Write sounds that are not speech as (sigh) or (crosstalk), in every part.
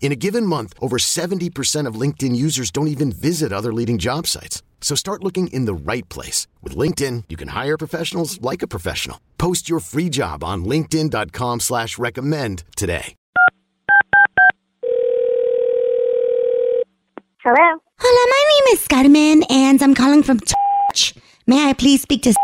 In a given month, over 70% of LinkedIn users don't even visit other leading job sites. So start looking in the right place. With LinkedIn, you can hire professionals like a professional. Post your free job on linkedin.com slash recommend today. Hello? Hello, my name is Carmen, and I'm calling from church. May I please speak to...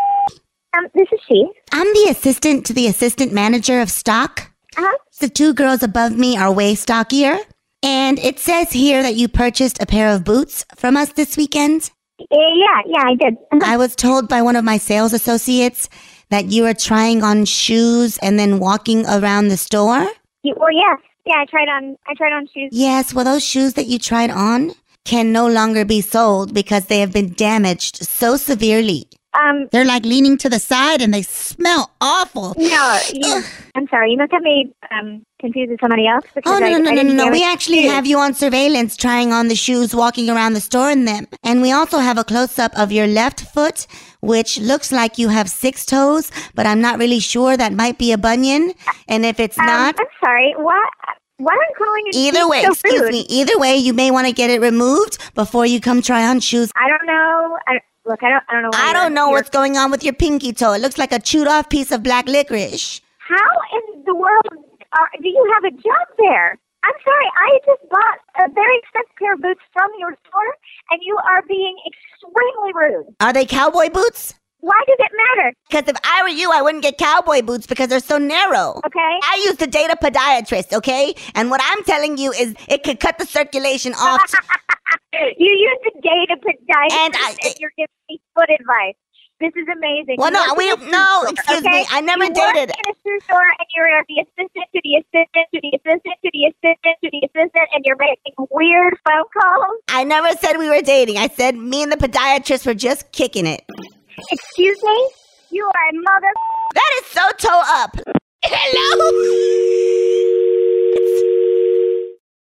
Um, this is she. I'm the assistant to the assistant manager of stock. Uh-huh. The two girls above me are way stockier. And it says here that you purchased a pair of boots from us this weekend. Uh, yeah, yeah, I did. I was told by one of my sales associates that you were trying on shoes and then walking around the store. You, well, yes. Yeah, I tried on, I tried on shoes. Yes, well, those shoes that you tried on can no longer be sold because they have been damaged so severely. Um, They're like leaning to the side and they smell awful. no, you, I'm sorry. You must have me, um, confused with somebody else. Because Oh no I, no no I no no no! We actually have you on surveillance trying on the shoes, walking around the store in them, and we also have a close up of your left foot, which looks like you have six toes, but I'm not really sure. That might be a bunion, and if it's Um, not, I'm sorry. What? Why are you calling it either way, so excuse rude? me, either way, you may want to get it removed before you come try on shoes. I don't know. I, look, I don't, I don't know. I don't know you're- what's going on with your pinky toe. It looks like a chewed off piece of black licorice. How in the world are, do you have a job there? I'm sorry, I just bought a very expensive pair of boots from your store, and you are being extremely rude. Are they cowboy boots? Why does it matter? Because if I were you, I wouldn't get cowboy boots because they're so narrow. Okay. I used to date a podiatrist, okay? And what I'm telling you is it could cut the circulation off. (laughs) You use the data podiatrist, And I- and you're giving me foot advice. This is amazing. Well, no, we in a don't- shoe no, excuse me. I never you work dated. in a shoe store, and you're the assistant to the assistant to the assistant to the assistant to the assistant, and you're making weird phone calls. I never said we were dating. I said me and the podiatrist were just kicking it. Excuse me? You are a mother. That is so toe up.